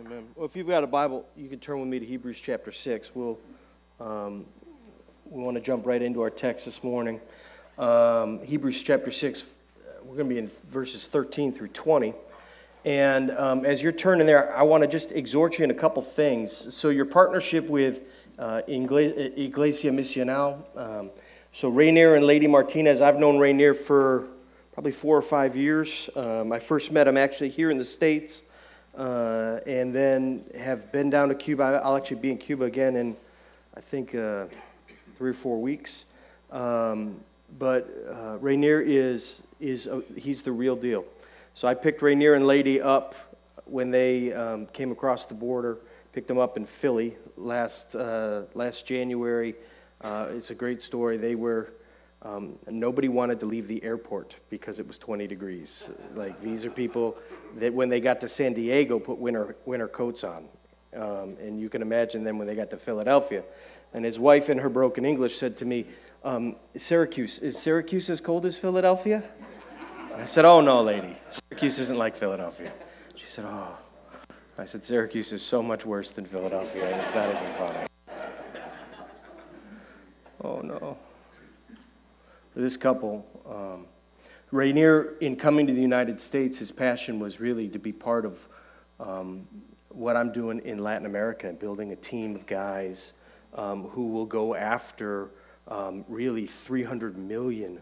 Amen. Well, if you've got a Bible, you can turn with me to Hebrews chapter 6. We'll, um, we want to jump right into our text this morning. Um, Hebrews chapter 6, we're going to be in verses 13 through 20. And um, as you're turning there, I want to just exhort you in a couple things. So, your partnership with uh, Iglesia Misional. Um, so, Rainier and Lady Martinez, I've known Rainier for probably four or five years. Um, I first met him actually here in the States uh, and then have been down to Cuba. I'll actually be in Cuba again in, I think, uh, three or four weeks. Um, but uh, Rainier is, is a, he's the real deal. So I picked Rainier and Lady up when they um, came across the border, picked them up in Philly last, uh, last January. Uh, it's a great story. They were um, nobody wanted to leave the airport because it was 20 degrees. Like these are people that when they got to San Diego put winter, winter coats on. Um, and you can imagine them when they got to Philadelphia. And his wife, in her broken English, said to me, um, Syracuse, is Syracuse as cold as Philadelphia? And I said, Oh, no, lady. Syracuse isn't like Philadelphia. She said, Oh. I said, Syracuse is so much worse than Philadelphia, it's not even funny. Oh, no this couple, um, Rainier, in coming to the United States, his passion was really to be part of um, what I'm doing in Latin America and building a team of guys um, who will go after um, really 300 million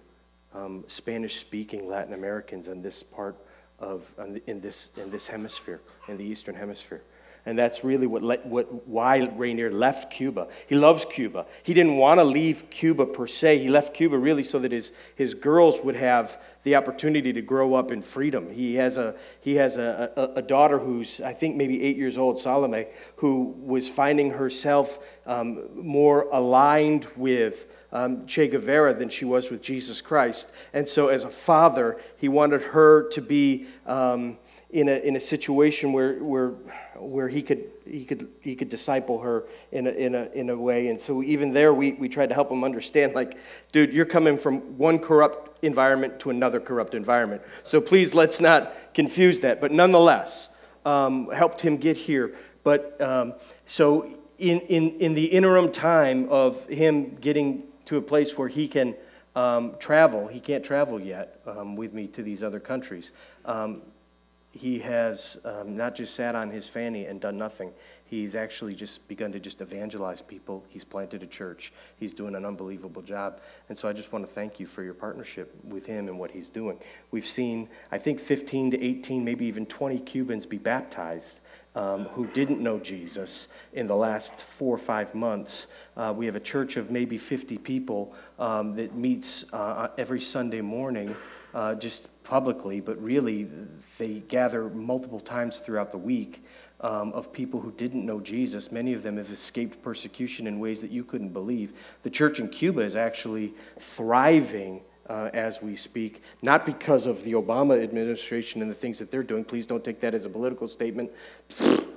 um, Spanish speaking Latin Americans in this part of, in this, in this hemisphere, in the Eastern Hemisphere. And that's really what, what, why Rainier left Cuba. He loves Cuba. He didn't want to leave Cuba per se. He left Cuba really so that his, his girls would have the opportunity to grow up in freedom. He has, a, he has a, a, a daughter who's, I think, maybe eight years old, Salome, who was finding herself um, more aligned with um, Che Guevara than she was with Jesus Christ. And so, as a father, he wanted her to be. Um, in a, in a situation where, where, where he, could, he, could, he could disciple her in a, in a, in a way. And so even there, we, we tried to help him understand, like, dude, you're coming from one corrupt environment to another corrupt environment. So please, let's not confuse that. But nonetheless, um, helped him get here. But um, so in, in, in the interim time of him getting to a place where he can um, travel, he can't travel yet um, with me to these other countries. Um, he has um, not just sat on his fanny and done nothing. He's actually just begun to just evangelize people. He's planted a church. He's doing an unbelievable job. And so I just want to thank you for your partnership with him and what he's doing. We've seen, I think, 15 to 18, maybe even 20 Cubans be baptized um, who didn't know Jesus in the last four or five months. Uh, we have a church of maybe 50 people um, that meets uh, every Sunday morning uh, just publicly, but really they gather multiple times throughout the week um, of people who didn't know Jesus. Many of them have escaped persecution in ways that you couldn't believe. The church in Cuba is actually thriving. Uh, as we speak, not because of the Obama administration and the things that they're doing. Please don't take that as a political statement.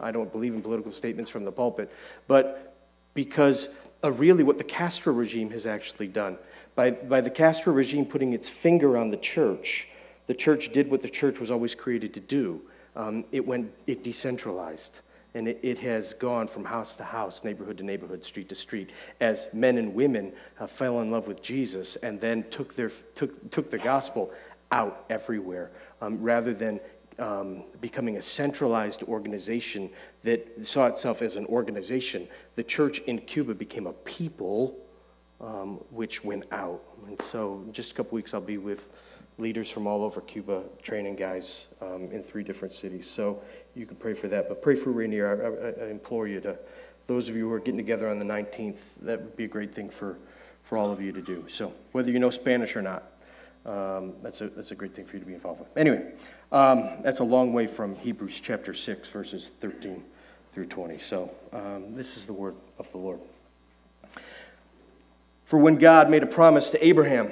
I don't believe in political statements from the pulpit. But because of really what the Castro regime has actually done. By, by the Castro regime putting its finger on the church, the church did what the church was always created to do. Um, it went, it decentralized, and it, it, has gone from house to house, neighborhood to neighborhood, street to street, as men and women uh, fell in love with Jesus and then took their took took the gospel out everywhere, um, rather than um, becoming a centralized organization that saw itself as an organization. The church in Cuba became a people, um, which went out, and so in just a couple weeks I'll be with leaders from all over Cuba training guys um, in three different cities. So you can pray for that. But pray for Rainier. I, I, I, implore you to, those of you who are getting together on the 19th, that would be a great thing for, for all of you to do. So whether you know Spanish or not, um, that's, a, that's a great thing for you to be involved with. Anyway, um, that's a long way from Hebrews chapter 6, verses 13 through 20. So um, this is the word of the Lord. For when God made a promise to Abraham,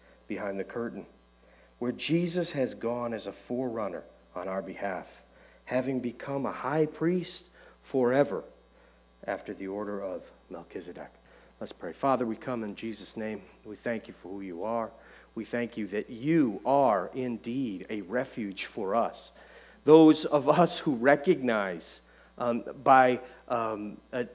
behind the curtain, where Jesus has gone as a forerunner on our behalf, having become a high priest forever after the order of Melchizedek. Let's pray. Father, we come in Jesus' name. We thank you for who you are. We thank you that you are indeed a refuge for us. Those of us who recognize um, by um, a,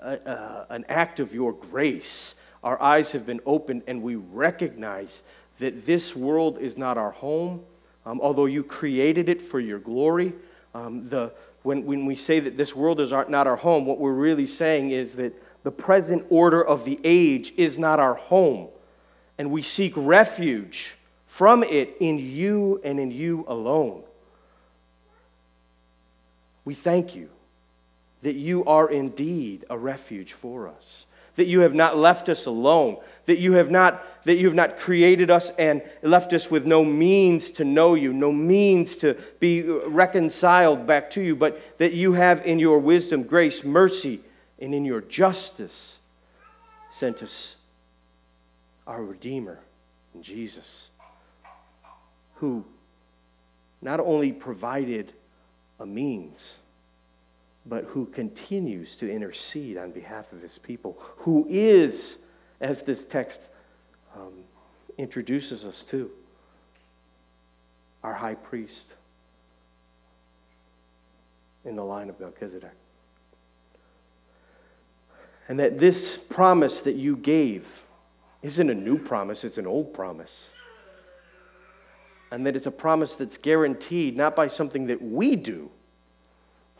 a, a, an act of your grace, our eyes have been opened and we recognize that this world is not our home, um, although you created it for your glory. Um, the, when, when we say that this world is our, not our home, what we're really saying is that the present order of the age is not our home, and we seek refuge from it in you and in you alone. We thank you that you are indeed a refuge for us that you have not left us alone, that you have not, that you have not created us and left us with no means to know you, no means to be reconciled back to you, but that you have in your wisdom, grace, mercy, and in your justice sent us our Redeemer, Jesus, who not only provided a means, but who continues to intercede on behalf of his people, who is, as this text um, introduces us to, our high priest in the line of Melchizedek. And that this promise that you gave isn't a new promise, it's an old promise. And that it's a promise that's guaranteed not by something that we do,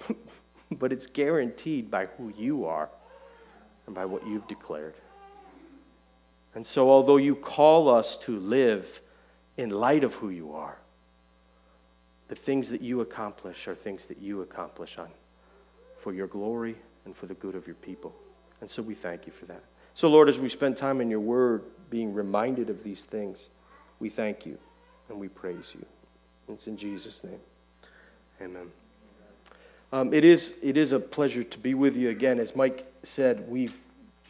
but it's guaranteed by who you are and by what you've declared. And so, although you call us to live in light of who you are, the things that you accomplish are things that you accomplish on for your glory and for the good of your people. And so we thank you for that. So, Lord, as we spend time in your word being reminded of these things, we thank you and we praise you. It's in Jesus' name. Amen. Um, it, is, it is a pleasure to be with you again. As Mike said, we've,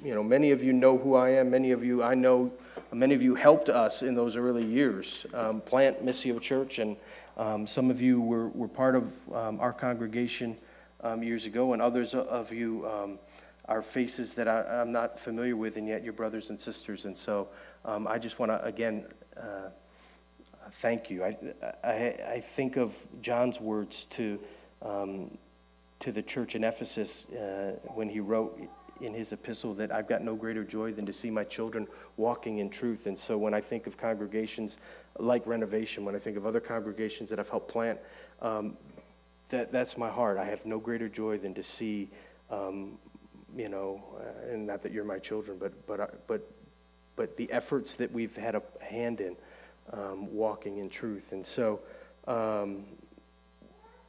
you know, many of you know who I am. Many of you, I know, many of you helped us in those early years um, plant Missio Church, and um, some of you were, were part of um, our congregation um, years ago, and others of you um, are faces that I, am not familiar with, and yet you're brothers and sisters. And so I just want to, again, uh, thank you. I, I, I, think of John's words to um, to the church in Ephesus uh, when he wrote in his epistle that I've got no greater joy than to see my children walking in truth. And so when I think of congregations like Renovation, when I think of other congregations that I've helped plant, um, that, that's my heart. I have no greater joy than to see, um, you know, uh, and not that you're my children, but, but, uh, but, but the efforts that we've had a hand in um, walking in truth. And so, um,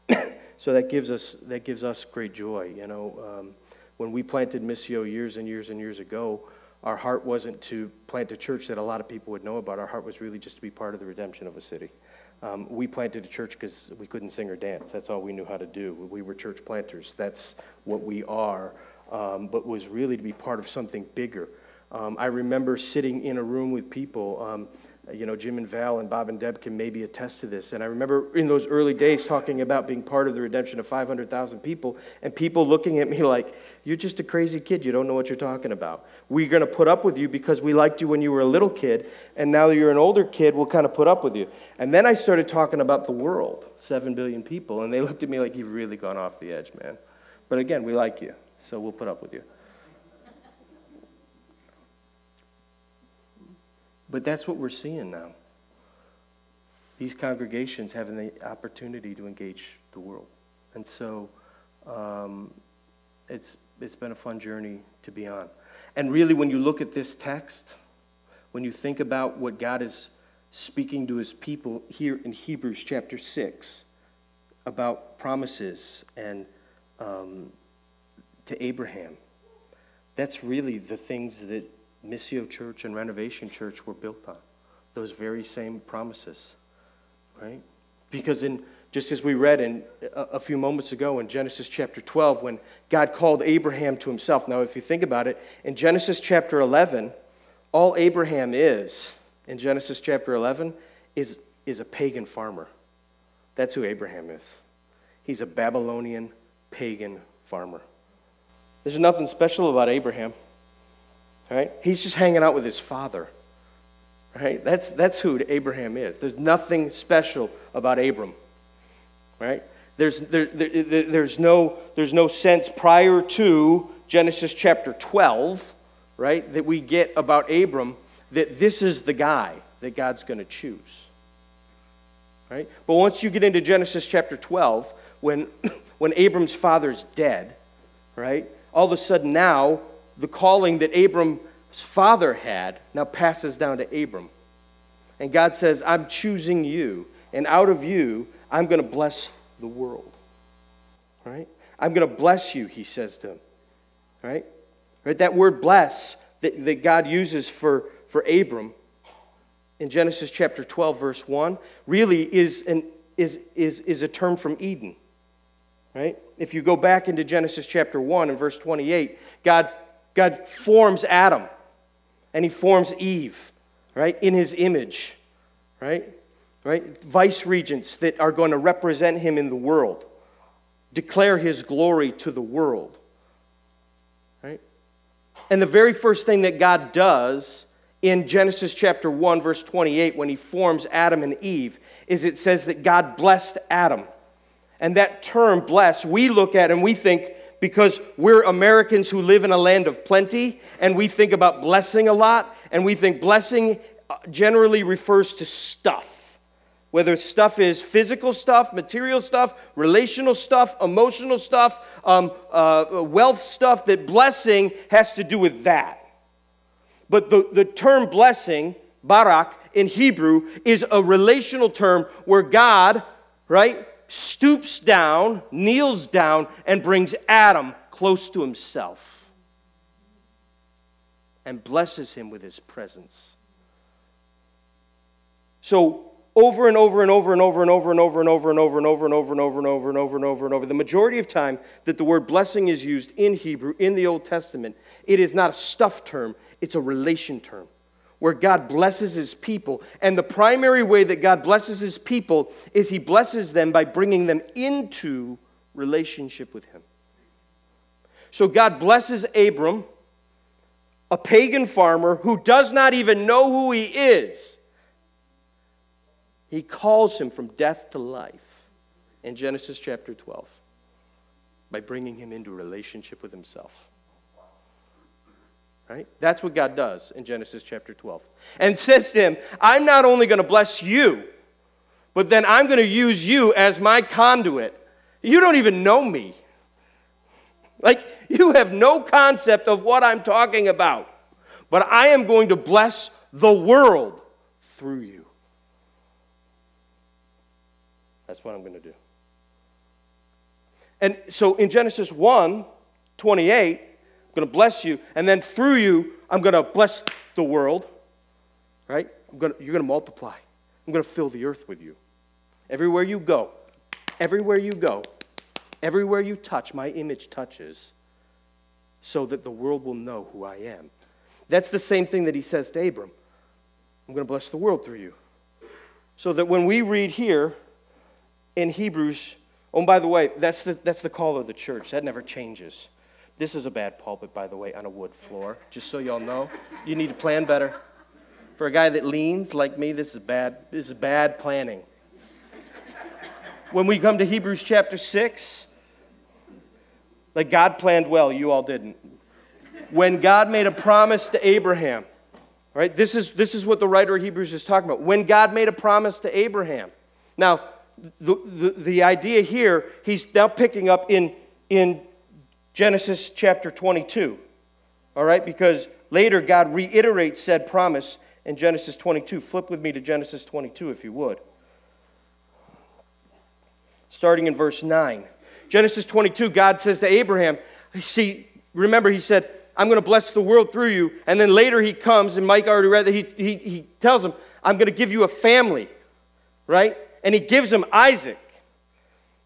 so that gives us, that gives us great joy. You know, um, when we planted Missio years and years and years ago, our heart wasn't to plant a church that a lot of people would know about. Our heart was really just to be part of the redemption of a city. Um, we planted a church because we couldn't sing or dance. That's all we knew how to do. We were church planters. That's what we are. Um, but was really to be part of something bigger. Um, I remember sitting in a room with people um, Uh, you know, Jim and Val and Bob and Deb can maybe attest to this. And I remember in those early days talking about being part of the redemption of 500,000 people, and people looking at me like, You're just a crazy kid. You don't know what you're talking about. We're going to put up with you because we liked you when you were a little kid, and now that you're an older kid, we'll kind of put up with you. And then I started talking about the world 7 billion people, and they looked at me like, You've really gone off the edge, man. But again, we like you, so we'll put up with you. But that's what we're seeing now. These congregations having the opportunity to engage the world. And so um, it's, it's been a fun journey to be on. And really, when you look at this text, when you think about what God is speaking to his people here in Hebrews chapter 6 about promises and um, to Abraham, that's really the things that Missio Church and Renovation Church were built on. Those very same promises, right? Because in just as we read in a, a few moments ago in Genesis chapter 12, when God called Abraham to himself. Now, if you think about it, in Genesis chapter 11, all Abraham is in Genesis chapter 11 is, is a pagan farmer. That's who Abraham is. He's a Babylonian pagan farmer. There's nothing special about Abraham. Right? He's just hanging out with his father. Right? That's, that's who Abraham is. There's nothing special about Abram. Right? There's, there, there, there's, no, there's no sense prior to Genesis chapter 12, right, that we get about Abram that this is the guy that God's going to choose. Right? But once you get into Genesis chapter 12, when, when Abram's father's dead, right, all of a sudden now the calling that Abram's father had now passes down to Abram. And God says, I'm choosing you, and out of you, I'm going to bless the world. Right? I'm going to bless you, he says to him. Right? Right? That word bless that, that God uses for, for Abram in Genesis chapter 12, verse 1, really is, an, is, is, is a term from Eden. Right? If you go back into Genesis chapter 1 and verse 28, God God forms Adam and he forms Eve, right, in his image, right? Right? Vice regents that are going to represent him in the world, declare his glory to the world, right? And the very first thing that God does in Genesis chapter 1, verse 28, when he forms Adam and Eve, is it says that God blessed Adam. And that term, bless, we look at and we think, because we're Americans who live in a land of plenty and we think about blessing a lot, and we think blessing uh, generally refers to stuff. Whether stuff is physical stuff, material stuff, relational stuff, emotional stuff, um, uh, wealth stuff, that blessing has to do with that. But the, the term blessing, barak, in Hebrew, is a relational term where God, right, stoops down, kneels down, and brings Adam close to himself and blesses him with his presence. So, over and over and over and over and over and over and over and over and over and over and over and over and over and over and over. The majority of time that the word blessing is used in Hebrew in the Old Testament, it is not a stuff term, it's a relation term where God blesses his people. And the primary way that God blesses his people is he blesses them by bringing them into relationship with him. So God blesses Abram, a pagan farmer who does not even know who he is. He calls him from death to life in Genesis chapter 12 by bringing him into relationship with himself. Right? That's what God does in Genesis chapter 12. And says to him, I'm not only going to bless you, but then I'm going to use you as my conduit. You don't even know me. Like, you have no concept of what I'm talking about. But I am going to bless the world through you. That's what I'm going to do. And so in Genesis 1 28, I'm going to bless you, and then through you, I'm going to bless the world, right? Gonna, you're going to multiply. I'm going to fill the earth with you. Everywhere you go, everywhere you go, everywhere you touch, my image touches, so that the world will know who I am. That's the same thing that he says to Abram. I'm going to bless the world through you. So that when we read here in Hebrews, oh, by the way, that's the, that's the call of the church. That never changes. This is a bad pulpit, by the way, on a wood floor. Just so y'all know, you need to plan better. For a guy that leans like me, this is bad. This is bad planning. When we come to Hebrews chapter six, like God planned well, you all didn't. When God made a promise to Abraham, right? This is this is what the writer of Hebrews is talking about. When God made a promise to Abraham. Now, the, the, the idea here, he's now picking up in, in Genesis chapter 22, All right, because later God reiterates said promise in Genesis 22. Flip with me to Genesis 22 if you would. Starting in verse 9. Genesis 22, God says to Abraham, See, remember, he said, I'm going to bless the world through you. And then later he comes, and Mike already read that, he, he, he tells him, I'm going to give you a family, right? And he gives him Isaac.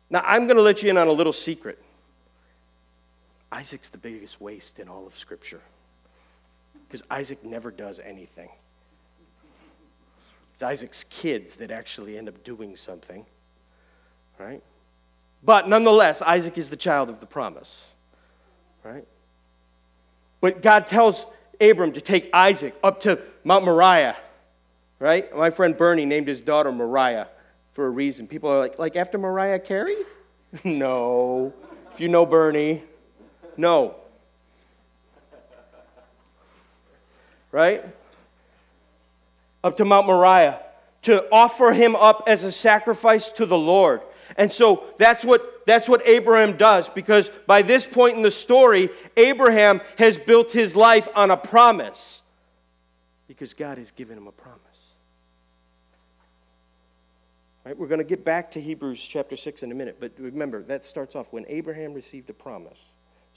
Now, I'm going to let you in on a little secret. Isaac's the biggest waste in all of Scripture because Isaac never does anything. It's Isaac's kids that actually end up doing something, right? But nonetheless, Isaac is the child of the promise, right? But God tells Abram to take Isaac up to Mount Moriah, right? My friend Bernie named his daughter Moriah for a reason. People are like, like after Mariah Carey? no. If you know Bernie, no. Right? Up to Mount Moriah to offer him up as a sacrifice to the Lord. And so that's what, that's what Abraham does because by this point in the story, Abraham has built his life on a promise because God has given him a promise. Right, we're going to get back to Hebrews chapter 6 in a minute, but remember, that starts off when Abraham received a promise.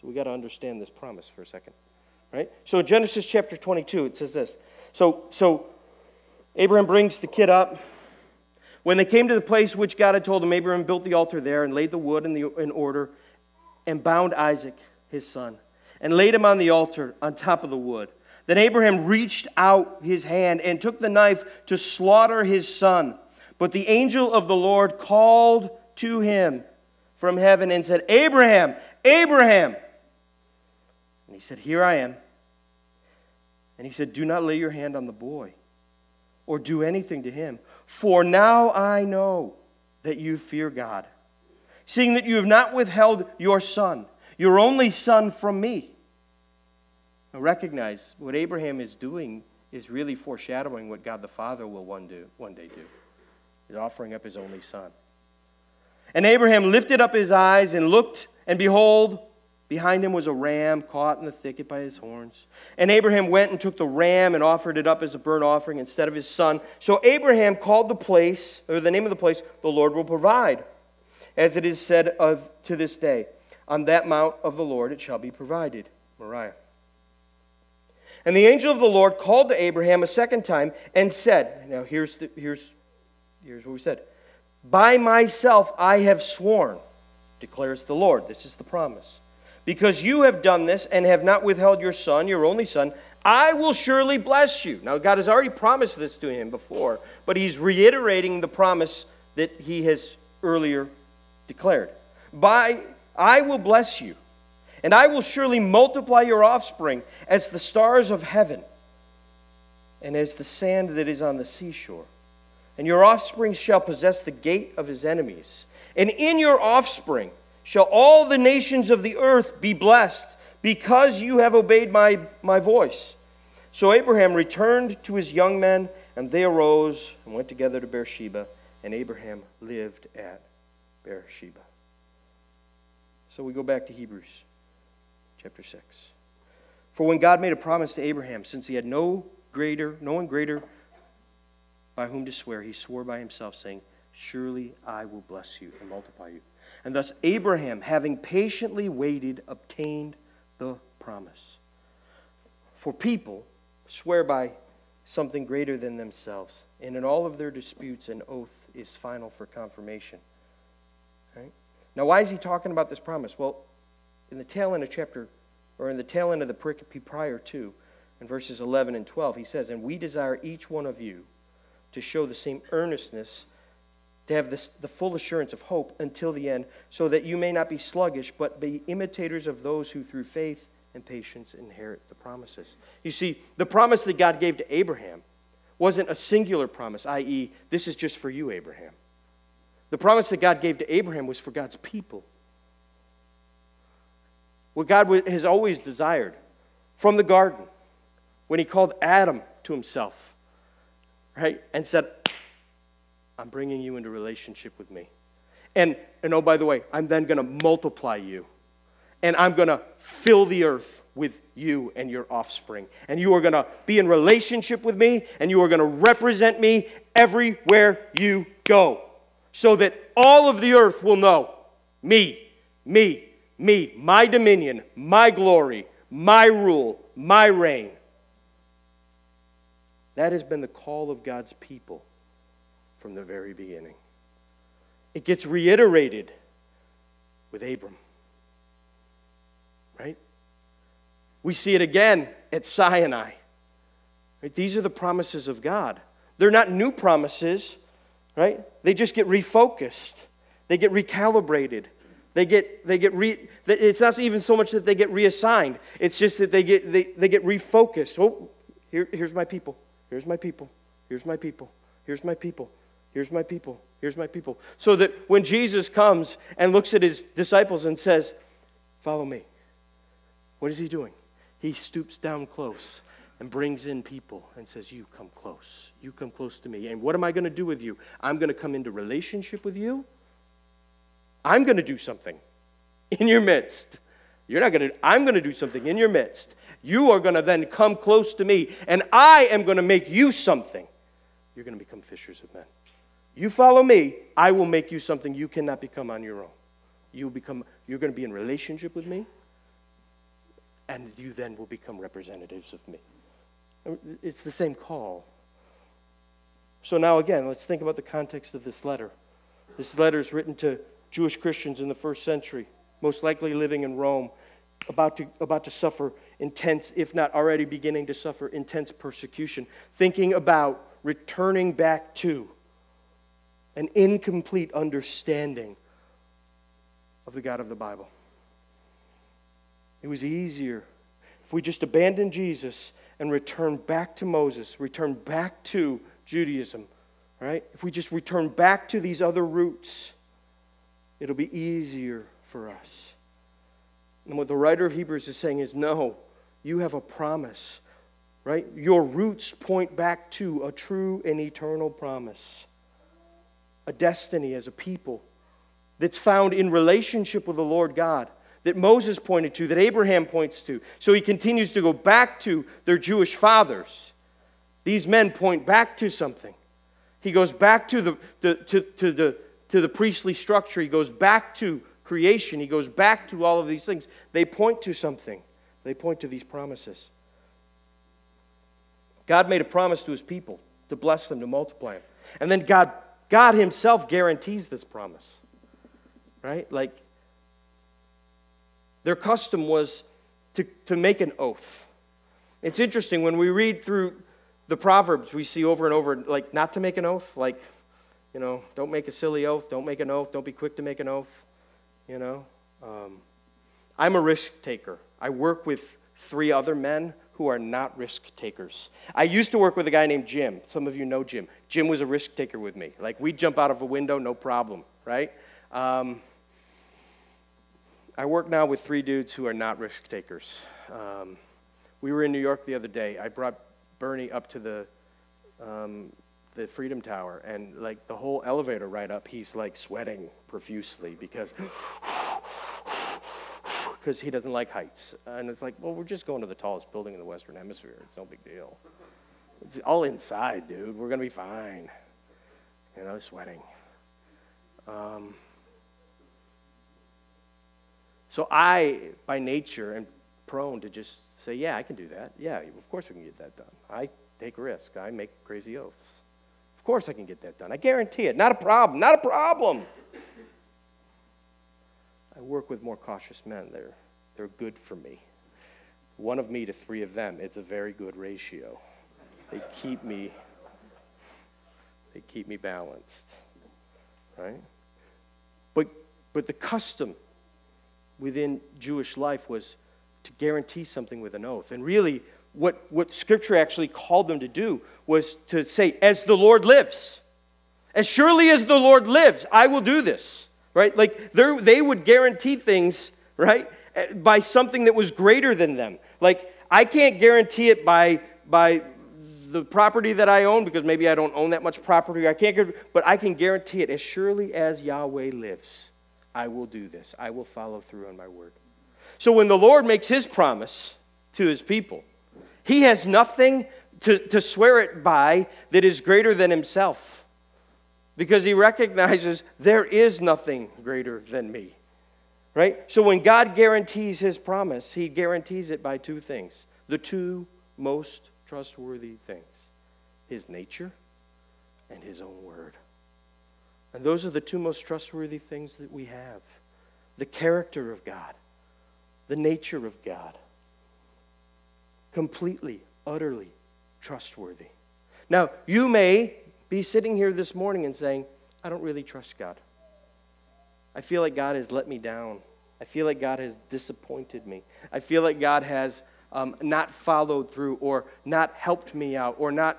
So we got to understand this promise for a second. Right? So Genesis chapter 22, it says this. So, so Abraham brings the kid up. When they came to the place which God had told him, Abraham built the altar there and laid the wood in, the, in order and bound Isaac, his son, and laid him on the altar on top of the wood. Then Abraham reached out his hand and took the knife to slaughter his son. But the angel of the Lord called to him from heaven and said, Abraham, Abraham. And he said, Here I am. And he said, Do not lay your hand on the boy or do anything to him, for now I know that you fear God, seeing that you have not withheld your son, your only son, from me. Now recognize what Abraham is doing is really foreshadowing what God the Father will one, do, one day do. He's offering up his only son. And Abraham lifted up his eyes and looked, and behold, Behind him was a ram caught in the thicket by his horns. And Abraham went and took the ram and offered it up as a burnt offering instead of his son. So Abraham called the place, or the name of the place, the Lord will provide, as it is said of to this day. On that mount of the Lord it shall be provided. Moriah. And the angel of the Lord called to Abraham a second time and said, Now here's, the, here's, here's what we said. By myself I have sworn, declares the Lord. This is the promise because you have done this and have not withheld your son, your only son, I will surely bless you. Now, God has already promised this to him before, but he's reiterating the promise that he has earlier declared. By I will bless you, and I will surely multiply your offspring as the stars of heaven and as the sand that is on the seashore. And your offspring shall possess the gate of his enemies. And in your offspring, shall all the nations of the earth be blessed because you have obeyed my, my voice. So Abraham returned to his young men, and they arose and went together to Beersheba, and Abraham lived at Beersheba. So we go back to Hebrews chapter 6. For when God made a promise to Abraham, since he had no greater, no one greater by whom to swear, he swore by himself, saying, Surely I will bless you and multiply you. And thus Abraham, having patiently waited, obtained the promise. For people swear by something greater than themselves, and in all of their disputes, an oath is final for confirmation. Right? Now, why is he talking about this promise? Well, in the tail end of chapter, or in the tail end of the pericope prior to, in verses 11 and 12, he says, And we desire each one of you to show the same earnestness to have this, the full assurance of hope until the end, so that you may not be sluggish, but be imitators of those who through faith and patience inherit the promises. You see, the promise that God gave to Abraham wasn't a singular promise, i.e., this is just for you, Abraham. The promise that God gave to Abraham was for God's people. What God has always desired from the garden when he called Adam to himself, right, and said, I'm bringing you into relationship with me. And, and oh, by the way, I'm then going to multiply you. and I'm going to fill the earth with you and your offspring. And you are going to be in relationship with me, and you are going to represent me everywhere you go, so that all of the earth will know me, me, me, my dominion, my glory, my rule, my reign. That has been the call of God's people from the very beginning. It gets reiterated with Abram. Right? We see it again at Sinai. Right? These are the promises of God. They're not new promises, right? They just get refocused. They get recalibrated. They get, they get re, it's not even so much that they get reassigned. It's just that they get, they, they get refocused. Oh, here, here's my people. Here's my people. Here's my people. Here's my people. Here's my people. Here's my people. So that when Jesus comes and looks at his disciples and says, Follow me, what is he doing? He stoops down close and brings in people and says, You come close. You come close to me. And what am I going to do with you? I'm going to come into relationship with you. I'm going to do something in your midst. You're not going to, I'm going to do something in your midst. You are going to then come close to me, and I am going to make you something. You're going to become fishers of men. You follow me, I will make you something you cannot become on your own. You'll become, you're going to be in relationship with me, and you then will become representatives of me. It's the same call. So now, again, let's think about the context of this letter. This letter is written to Jewish Christians in the first century, most likely living in Rome, about to, about to suffer intense, if not already beginning to suffer intense persecution, thinking about returning back to an incomplete understanding of the God of the Bible. It was easier if we just abandon Jesus and return back to Moses, return back to Judaism, right? If we just return back to these other roots, it'll be easier for us. And what the writer of Hebrews is saying is no, you have a promise, right? Your roots point back to a true and eternal promise a destiny as a people that's found in relationship with the Lord God that Moses pointed to, that Abraham points to. So he continues to go back to their Jewish fathers. These men point back to something. He goes back to the, the to, to, the, to the priestly structure. He goes back to creation. He goes back to all of these things. They point to something, they point to these promises. God made a promise to his people to bless them, to multiply them. And then God God Himself guarantees this promise, right? Like, their custom was to, to make an oath. It's interesting when we read through the Proverbs, we see over and over, like, not to make an oath, like, you know, don't make a silly oath, don't make an oath, don't be quick to make an oath, you know. Um, I'm a risk taker. I work with three other men who are not risk takers. I used to work with a guy named Jim. Some of you know Jim. Jim was a risk taker with me. Like, we'd jump out of a window, no problem, right? Um, I work now with three dudes who are not risk takers. Um, we were in New York the other day. I brought Bernie up to the, um, the Freedom Tower, and like the whole elevator ride up, he's like sweating profusely because because he doesn't like heights. And it's like, well, we're just going to the tallest building in the Western Hemisphere. It's no big deal. It's all inside, dude. We're going to be fine. You know, sweating. Um, so I, by nature, am prone to just say, yeah, I can do that. Yeah, of course we can get that done. I take risk. I make crazy oaths. Of course I can get that done. I guarantee it. Not a problem. Not a problem. I work with more cautious men. They're, they're good for me. One of me to three of them, it's a very good ratio. They keep me, they keep me balanced. Right? But, but the custom within Jewish life was to guarantee something with an oath. And really, what, what Scripture actually called them to do was to say, As the Lord lives, as surely as the Lord lives, I will do this right? Like they would guarantee things, right, by something that was greater than them. Like I can't guarantee it by by the property that I own because maybe I don't own that much property. I can't, but I can guarantee it as surely as Yahweh lives. I will do this. I will follow through on my word. So when the Lord makes his promise to his people, he has nothing to, to swear it by that is greater than himself because he recognizes there is nothing greater than me. Right? So when God guarantees his promise, he guarantees it by two things the two most trustworthy things his nature and his own word. And those are the two most trustworthy things that we have the character of God, the nature of God. Completely, utterly trustworthy. Now, you may be sitting here this morning and saying, I don't really trust God. I feel like God has let me down. I feel like God has disappointed me. I feel like God has um, not followed through or not helped me out or not.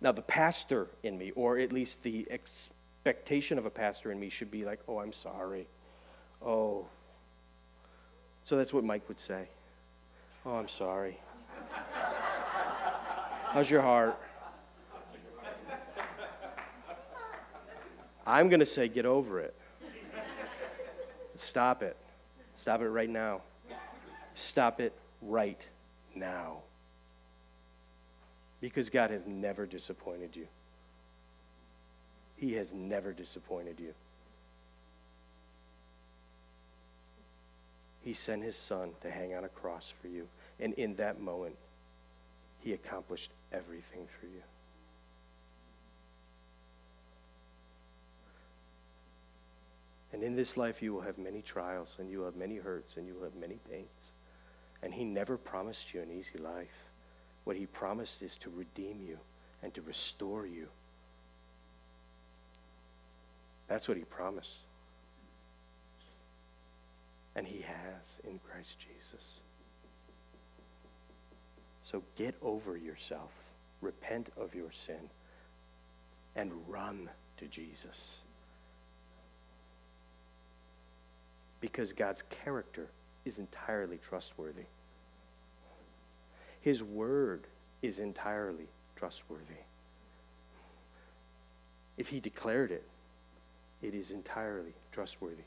Now, the pastor in me, or at least the expectation of a pastor in me, should be like, oh, I'm sorry. Oh. So that's what Mike would say. Oh, I'm sorry. How's your heart? I'm going to say, get over it. Stop it. Stop it right now. Stop it right now. Because God has never disappointed you. He has never disappointed you. He sent his son to hang on a cross for you. And in that moment, he accomplished everything for you. And in this life, you will have many trials, and you will have many hurts, and you will have many pains. And He never promised you an easy life. What He promised is to redeem you and to restore you. That's what He promised. And He has in Christ Jesus. So get over yourself, repent of your sin, and run to Jesus. because God's character is entirely trustworthy. His word is entirely trustworthy. If he declared it, it is entirely trustworthy.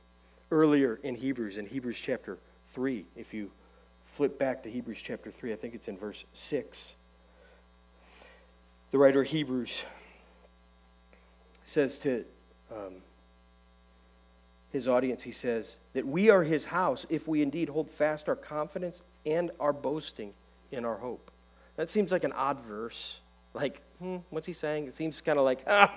Earlier in Hebrews, in Hebrews chapter 3, if you flip back to Hebrews chapter 3, I think it's in verse 6, the writer of Hebrews says to um, his audience, he says, that we are his house if we indeed hold fast our confidence and our boasting in our hope. That seems like an odd verse. Like, hmm, what's he saying? It seems kind of like, ah,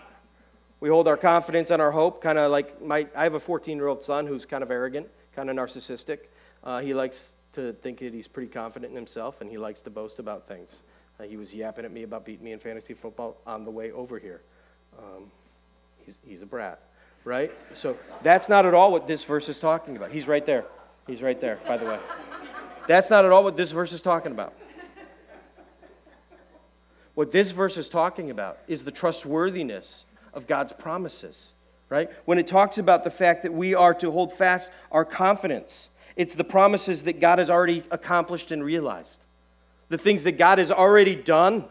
we hold our confidence and our hope, kind of like my, I have a 14 year old son who's kind of arrogant, kind of narcissistic. Uh, he likes to think that he's pretty confident in himself and he likes to boast about things. Uh, he was yapping at me about beating me in fantasy football on the way over here. Um, he's, he's a brat right? So that's not at all what this verse is talking about. He's right there. He's right there, by the way. That's not at all what this verse is talking about. What this verse is talking about is the trustworthiness of God's promises, right? When it talks about the fact that we are to hold fast our confidence, it's the promises that God has already accomplished and realized, the things that God has already done,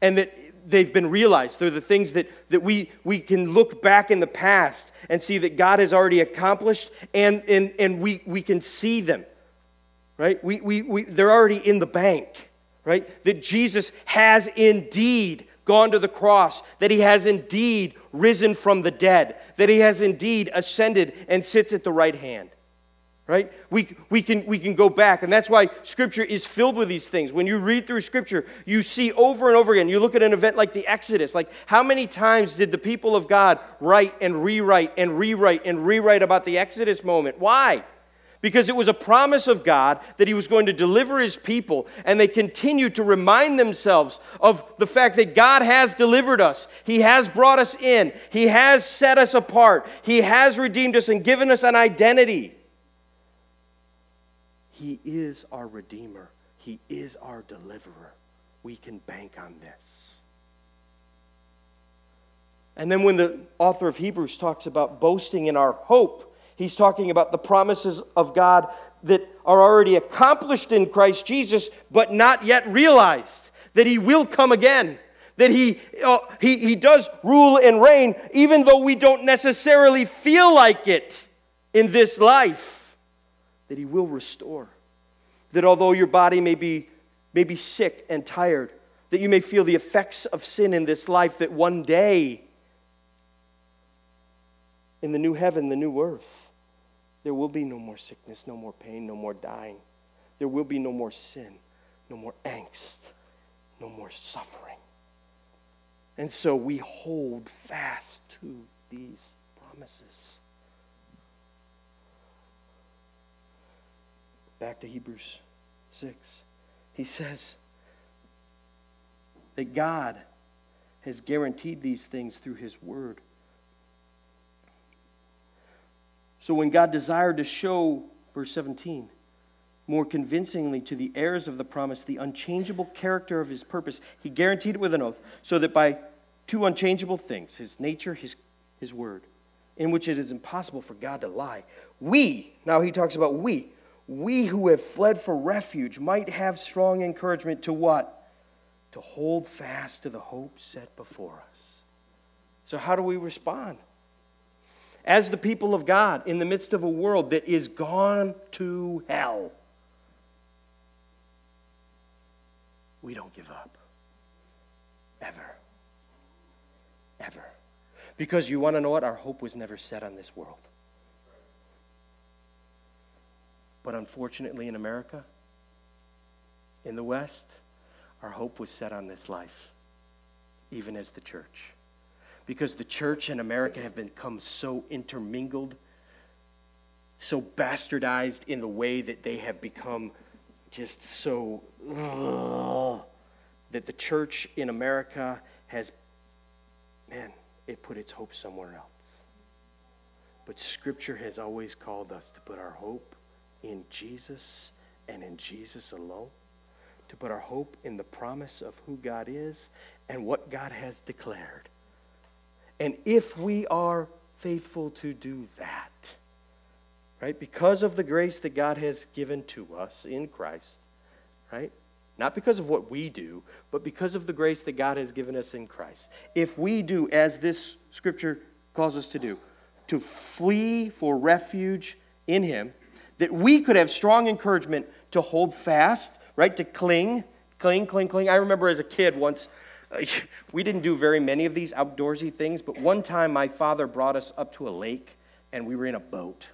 and that they've been realized. They're the things that, that we, we can look back in the past and see that God has already accomplished, and, and, and we, we can see them, right? We, we, we, they're already in the bank, right? That Jesus has indeed gone to the cross, that he has indeed risen from the dead, that he has indeed ascended and sits at the right hand right? We, we, can, we can go back, and that's why Scripture is filled with these things. When you read through Scripture, you see over and over again. You look at an event like the Exodus, like how many times did the people of God write and rewrite and rewrite and rewrite about the Exodus moment? Why? Because it was a promise of God that He was going to deliver His people, and they continue to remind themselves of the fact that God has delivered us. He has brought us in, He has set us apart, He has redeemed us and given us an identity. He is our Redeemer, He is our deliverer. We can bank on this. And then when the author of Hebrews talks about boasting in our hope, he's talking about the promises of God that are already accomplished in Christ Jesus, but not yet realized, that he will come again. That he, uh, he, he does rule and reign, even though we don't necessarily feel like it in this life that He will restore. That although your body may be, may be sick and tired, that you may feel the effects of sin in this life, that one day, in the new heaven, the new earth, there will be no more sickness, no more pain, no more dying. There will be no more sin, no more angst, no more suffering. And so we hold fast to these promises. Back to Hebrews 6. He says that God has guaranteed these things through His Word. So when God desired to show, verse 17, more convincingly to the heirs of the promise the unchangeable character of his purpose, he guaranteed it with an oath, so that by two unchangeable things, his nature, his, his word, in which it is impossible for God to lie, we, now he talks about we, we who have fled for refuge might have strong encouragement to what? To hold fast to the hope set before us. So, how do we respond? As the people of God in the midst of a world that is gone to hell, we don't give up. Ever. Ever. Because you want to know what? Our hope was never set on this world. But unfortunately, in America, in the West, our hope was set on this life, even as the church. Because the church and America have become so intermingled, so bastardized in the way that they have become just so ugh, that the church in America has, man, it put its hope somewhere else. But Scripture has always called us to put our hope in Jesus and in Jesus alone, to put our hope in the promise of who God is and what God has declared. And if we are faithful to do that, right? Because of the grace that God has given to us in Christ, right? Not because of what we do, but because of the grace that God has given us in Christ. If we do as this scripture calls us to do, to flee for refuge in Him, that we could have strong encouragement to hold fast, right? To cling, cling, cling, cling. I remember as a kid once, we didn't do very many of these outdoorsy things, but one time my father brought us up to a lake and we were in a boat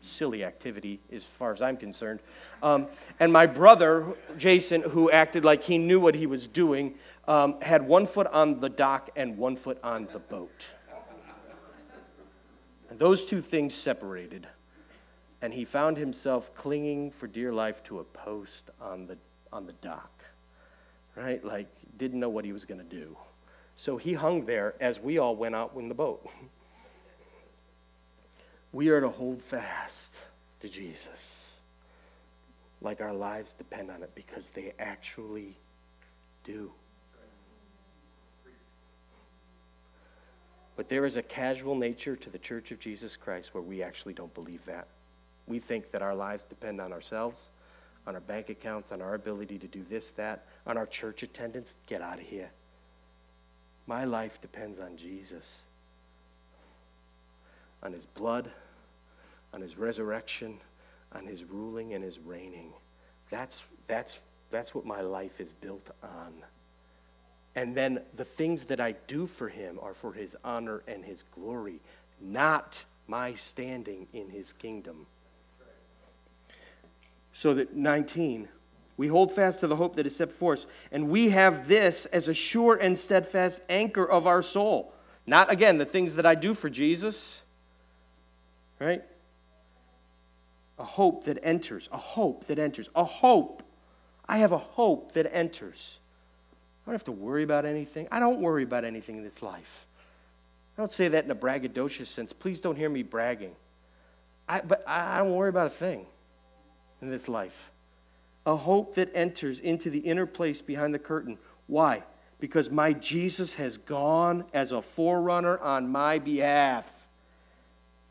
silly activity as far as I'm concerned. Um, and my brother, Jason, who acted like he knew what he was doing, um, had one foot on the dock and one foot on the boat. And those two things separated. And he found himself clinging for dear life to a post on the, on the dock, right? Like, didn't know what he was going to do. So he hung there as we all went out in the boat. We are to hold fast to Jesus like our lives depend on it because they actually do. But there is a casual nature to the Church of Jesus Christ where we actually don't believe that. We think that our lives depend on ourselves, on our bank accounts, on our ability to do this, that, on our church attendance. Get out of here. My life depends on Jesus, on his blood, on his resurrection, on his ruling and his reigning. That's, that's, that's what my life is built on. And then the things that I do for him are for his honor and his glory, not my standing in his kingdom. So that 19, we hold fast to the hope that is set before us, and we have this as a sure and steadfast anchor of our soul. Not, again, the things that I do for Jesus, right? a hope that enters, a hope that enters, a hope. I have a hope that enters. I don't have to worry about anything. I don't worry about anything in this life. I don't say that in a braggadocious sense. Please don't hear me bragging. I, but I don't worry about a thing in this life. A hope that enters into the inner place behind the curtain. Why? Because my Jesus has gone as a forerunner on my behalf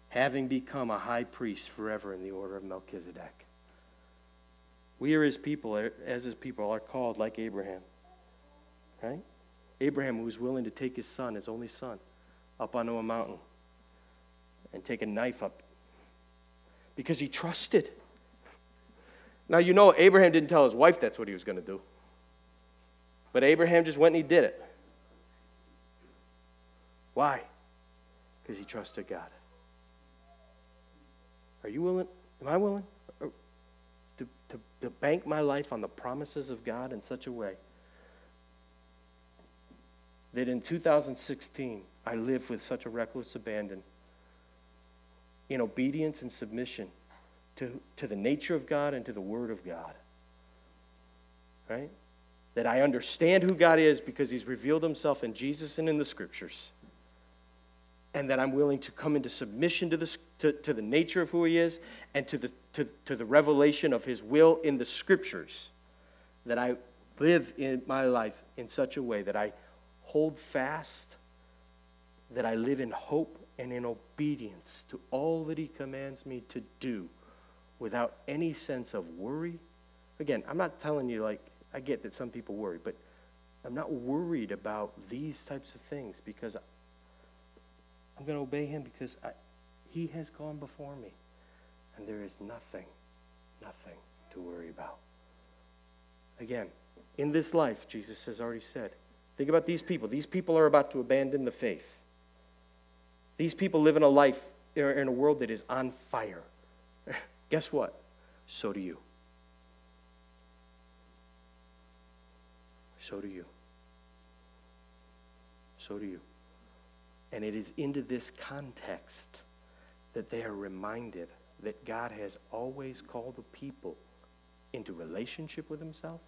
having become a high priest forever in the order of Melchizedek. We are his people, eh, as his people, are called like Abraham. Right? Abraham, who was willing to take his son, his only son, up onto a mountain and take a knife up Because he trusted. Now, you know, Abraham didn't tell his wife that's what he was going to do. But Abraham just went and he did it. Why? Because he trusted God. Are you willing? Am I willing uh, to, to, to bank my life on the promises of God in such a way that in 2016 I live with such a reckless abandon in obedience and submission to, to the nature of God and to the Word of God? Right? That I understand who God is because He's revealed Himself in Jesus and in the Scriptures and that I'm willing to come into submission to the, to, to the nature of who He is and to the, to, to the revelation of His will in the Scriptures, that I live in my life in such a way that I hold fast, that I live in hope and in obedience to all that He commands me to do without any sense of worry. Again, I'm not telling you, like, I get that some people worry, but I'm not worried about these types of things because I'm going to obey him because I, he has gone before me. And there is nothing, nothing to worry about. Again, in this life, Jesus has already said, think about these people. These people are about to abandon the faith. These people live in a life, in a world that is on fire. Guess what? So do you. So do you. So do you. And it is into this context that they are reminded that God has always called the people into relationship with himself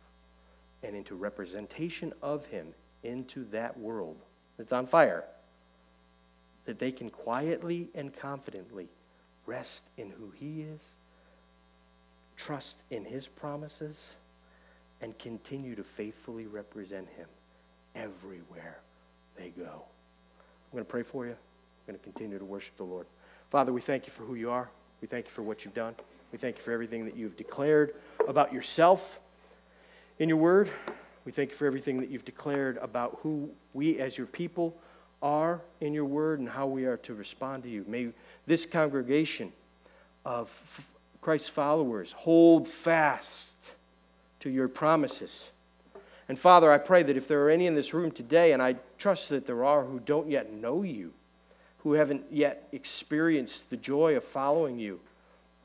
and into representation of him into that world that's on fire. That they can quietly and confidently rest in who he is, trust in his promises, and continue to faithfully represent him everywhere they go. I'm going to pray for you. I'm going to continue to worship the Lord. Father, we thank you for who you are. We thank you for what you've done. We thank you for everything that you've declared about yourself in your word. We thank you for everything that you've declared about who we as your people are in your word and how we are to respond to you. May this congregation of Christ's followers hold fast to your promises and Father, I pray that if there are any in this room today, and I trust that there are who don't yet know you, who haven't yet experienced the joy of following you,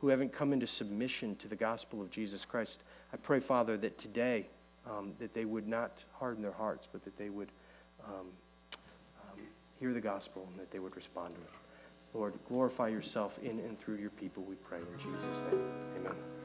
who haven't come into submission to the gospel of Jesus Christ, I pray, Father, that today um, that they would not harden their hearts, but that they would um, um, hear the gospel and that they would respond to it. Lord, glorify yourself in and through your people, we pray in Jesus' name. Amen.